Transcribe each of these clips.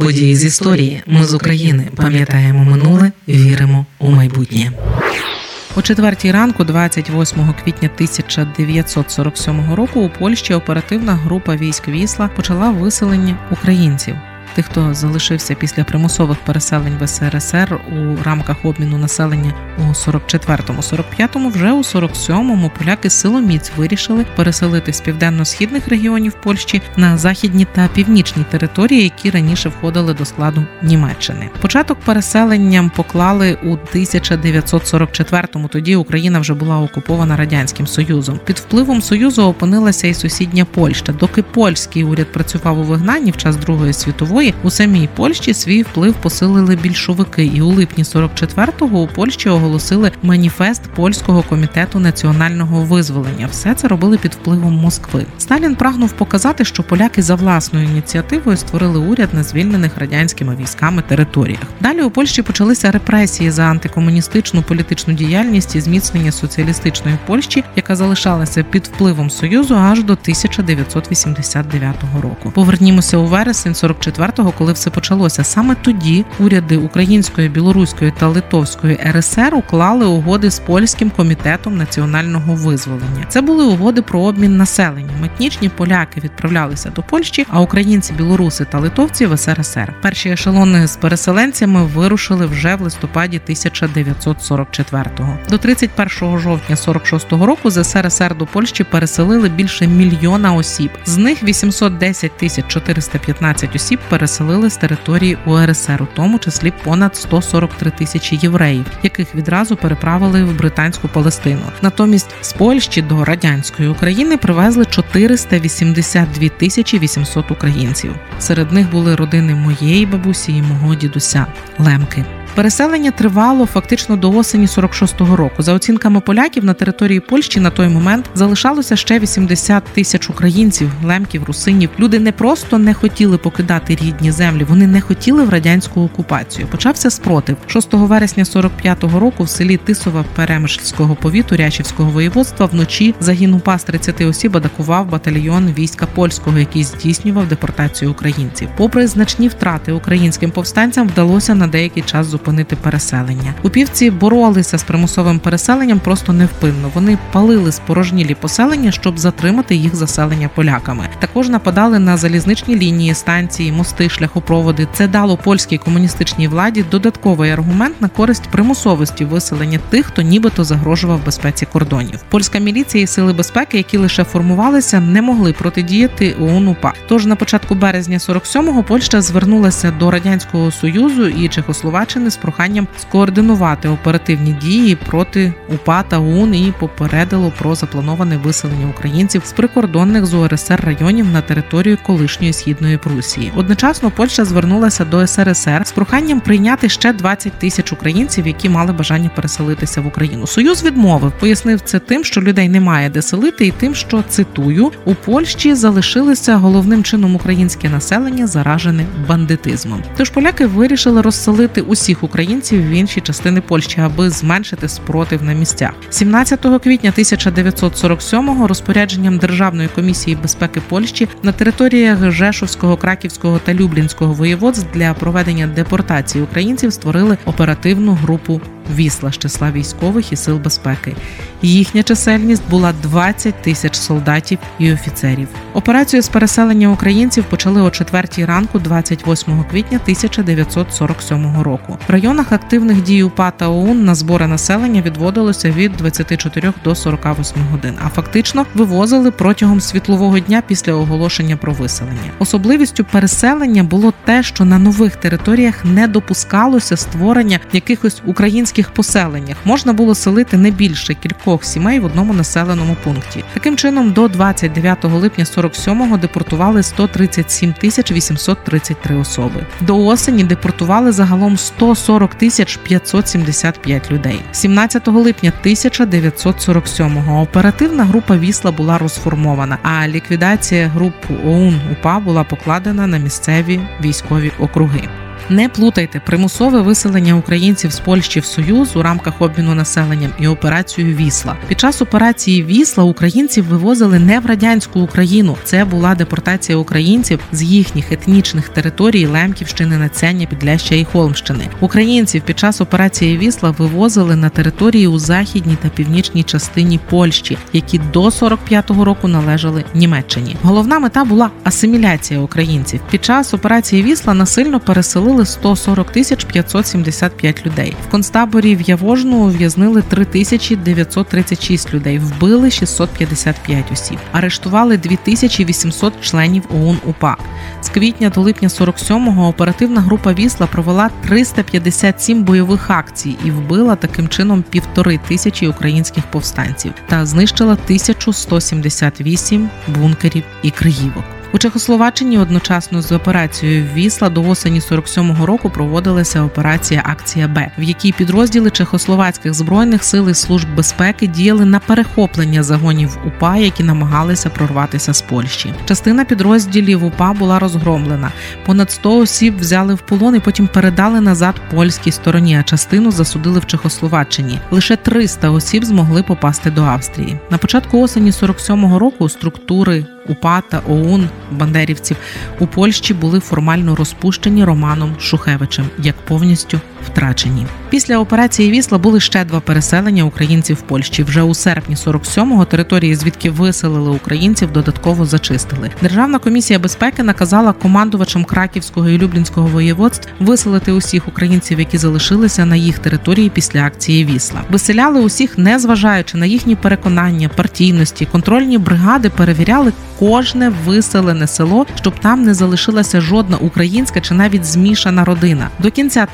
Події з історії. Ми з України пам'ятаємо минуле, віримо у майбутнє. О четвертій ранку, 28 квітня 1947 року, у Польщі оперативна група військ Вісла почала виселення українців. Тих, хто залишився після примусових переселень в СРСР у рамках обміну населення у 44-му, 45-му, вже у 47-му поляки силоміць вирішили переселити з південно-східних регіонів Польщі на західні та північні території, які раніше входили до складу Німеччини. Початок переселенням поклали у 1944-му. Тоді Україна вже була окупована радянським союзом. Під впливом союзу опинилася і сусідня Польща. Доки польський уряд працював у вигнанні в час Другої світової світової у самій Польщі свій вплив посилили більшовики, і у липні 44-го у Польщі оголосили маніфест польського комітету національного визволення. Все це робили під впливом Москви. Сталін прагнув показати, що поляки за власною ініціативою створили уряд на звільнених радянськими військами територіях. Далі у Польщі почалися репресії за антикомуністичну політичну діяльність і зміцнення соціалістичної Польщі, яка залишалася під впливом союзу аж до 1989 року. Повернімося у вересень 44 го коли все почалося. Саме тоді уряди Української, Білоруської та Литовської РСР уклали угоди з польським комітетом національного визволення. Це були угоди про обмін населенням. Етнічні поляки відправлялися до Польщі, а українці, білоруси та литовці в СРСР. Перші ешелони з переселенцями вирушили вже в листопаді 1944-го. До 31 жовтня 46-го року з СРСР до Польщі переселили більше мільйона осіб. З них 810 тисяч 415 осіб переселили з території УРСР, у тому числі понад 143 тисячі євреїв, яких відразу переправили в британську Палестину. Натомість з Польщі до радянської України привезли 482 тисячі 800 українців. Серед них були родини моєї бабусі і мого дідуся Лемки. Переселення тривало фактично до осені 46-го року. За оцінками поляків на території Польщі на той момент залишалося ще 80 тисяч українців, лемків, русинів. Люди не просто не хотіли покидати рідні землі, вони не хотіли в радянську окупацію. Почався спротив 6 вересня 45-го року в селі Тисова Перемишльського повіту Рячівського воєводства вночі загін УПА з 30 осіб атакував батальйон війська польського, який здійснював депортацію українців. Попри значні втрати українським повстанцям, вдалося на деякий час зупинити зупинити переселення. Упівці боролися з примусовим переселенням просто невпинно. Вони палили спорожнілі поселення, щоб затримати їх заселення поляками. Також нападали на залізничні лінії, станції, мости, шляхопроводи. Це дало польській комуністичній владі додатковий аргумент на користь примусовості виселення тих, хто нібито загрожував безпеці кордонів. Польська міліція і сили безпеки, які лише формувалися, не могли протидіяти ОУН-УПА. Тож на початку березня 47-го Польща звернулася до радянського союзу і Чехословаччини з проханням скоординувати оперативні дії проти УПА та ОУН і попередило про заплановане виселення українців з прикордонних з УРСР районів на територію колишньої східної Прусії. Одночасно Польща звернулася до СРСР з проханням прийняти ще 20 тисяч українців, які мали бажання переселитися в Україну. Союз відмовив, пояснив це тим, що людей немає де селити, і тим, що цитую у Польщі залишилися головним чином українське населення, заражене бандитизмом. Тож поляки вирішили розселити усіх всіх українців в інші частини Польщі, аби зменшити спротив на місцях. 17 квітня 1947-го розпорядженням Державної комісії безпеки Польщі на територіях Жешовського, Краківського та Люблінського воєводств для проведення депортації українців створили оперативну групу вісла з числа військових і сил безпеки. Їхня чисельність була 20 тисяч солдатів і офіцерів. Операцію з переселення українців почали о 4 ранку, 28 квітня 1947 року. В районах активних дій УПА та ОУН на збори населення відводилося від 24 до 48 годин, а фактично вивозили протягом світлового дня після оголошення про виселення. Особливістю переселення було те, що на нових територіях не допускалося створення якихось українських сільських поселеннях можна було селити не більше кількох сімей в одному населеному пункті. Таким чином, до 29 липня 47-го депортували 137 тисяч 833 особи. До осені депортували загалом 140 тисяч 575 людей. 17 липня 1947-го оперативна група Вісла була розформована, а ліквідація груп ОУН УПА була покладена на місцеві військові округи. Не плутайте примусове виселення українців з Польщі в Союз у рамках обміну населенням і операцію Вісла. Під час операції Вісла українців вивозили не в радянську Україну. Це була депортація українців з їхніх етнічних територій Лемківщини, Нацяння, Підляща і Холмщини. Українців під час операції Вісла вивозили на території у західній та північній частині Польщі, які до 45-го року належали Німеччині. Головна мета була асиміляція українців. Під час операції Вісла насильно переселили 140 тисяч 575 людей. В концтаборі в Явожну ув'язнили 3936 людей, вбили 655 осіб, арештували 2800 членів ОУН УПА. З квітня до липня 47-го оперативна група Вісла провела 357 бойових акцій і вбила таким чином півтори тисячі українських повстанців та знищила 1178 бункерів і криївок. У Чехословаччині одночасно з операцією Вісла до осені 47-го року проводилася операція Акція Б, в якій підрозділи чехословацьких збройних сил і служб безпеки діяли на перехоплення загонів УПА, які намагалися прорватися з Польщі. Частина підрозділів УПА була розгромлена. Понад 100 осіб взяли в полон і потім передали назад польській стороні. А частину засудили в Чехословаччині. Лише 300 осіб змогли попасти до Австрії. На початку осені 47-го року структури УПА та ОУН бандерівців. У Польщі були формально розпущені Романом Шухевичем як повністю втрачені. Після операції Вісла були ще два переселення українців в Польщі. Вже у серпні 47-го території, звідки виселили українців, додатково зачистили. Державна комісія безпеки наказала командувачам Краківського і Люблінського воєводств виселити усіх українців, які залишилися на їх території після акції Вісла. Виселяли усіх, не зважаючи на їхні переконання, партійності. Контрольні бригади перевіряли кожне виселене село, щоб там не залишилася жодна українська чи навіть змішана родина. До кінця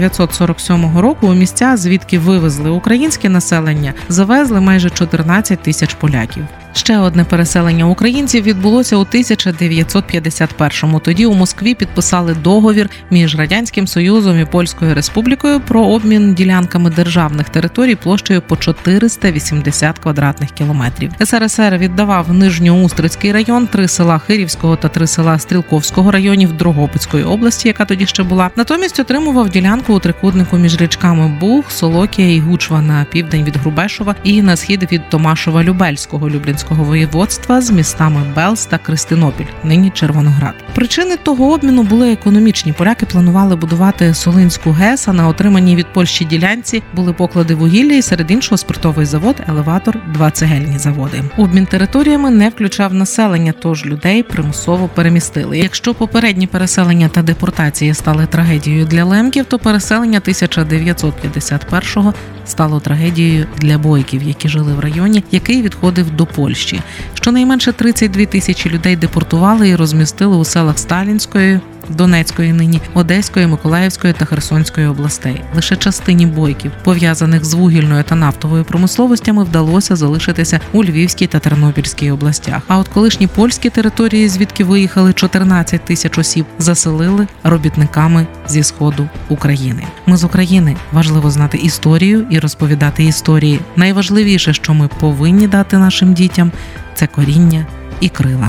1947 року у місця, звідки вивезли українське населення, завезли майже 14 тисяч поляків. Ще одне переселення українців відбулося у 1951-му. Тоді у Москві підписали договір між радянським союзом і польською республікою про обмін ділянками державних територій площею по 480 квадратних кілометрів. СРСР віддавав Нижньоустрицький район, три села Хирівського та три села Стрілковського районів Дрогобицької області, яка тоді ще була. Натомість отримував ділянку у трикутнику між річками Буг, Солокія і Гучва на південь від Грубешова і на схід від Томашова Любельського Люблінського Волинського воєводства з містами Белс та Кристинопіль, нині Червоноград. Причини того обміну були економічні. Поляки планували будувати Солинську ГЕС, а на отриманій від Польщі ділянці були поклади вугілля і серед іншого спиртовий завод, елеватор, два цегельні заводи. Обмін територіями не включав населення, тож людей примусово перемістили. Якщо попередні переселення та депортації стали трагедією для лемків, то переселення 1951-го стало трагедією для бойків, які жили в районі, який відходив до Польщі. Щонайменше 32 тисячі людей депортували і розмістили у селах Сталінської. Донецької, нині Одеської, Миколаївської та Херсонської областей. Лише частині бойків, пов'язаних з вугільною та нафтовою промисловостями, вдалося залишитися у Львівській та Тернопільській областях. А от колишні польські території, звідки виїхали 14 тисяч осіб, заселили робітниками зі сходу України. Ми з України важливо знати історію і розповідати історії. Найважливіше, що ми повинні дати нашим дітям, це коріння і крила.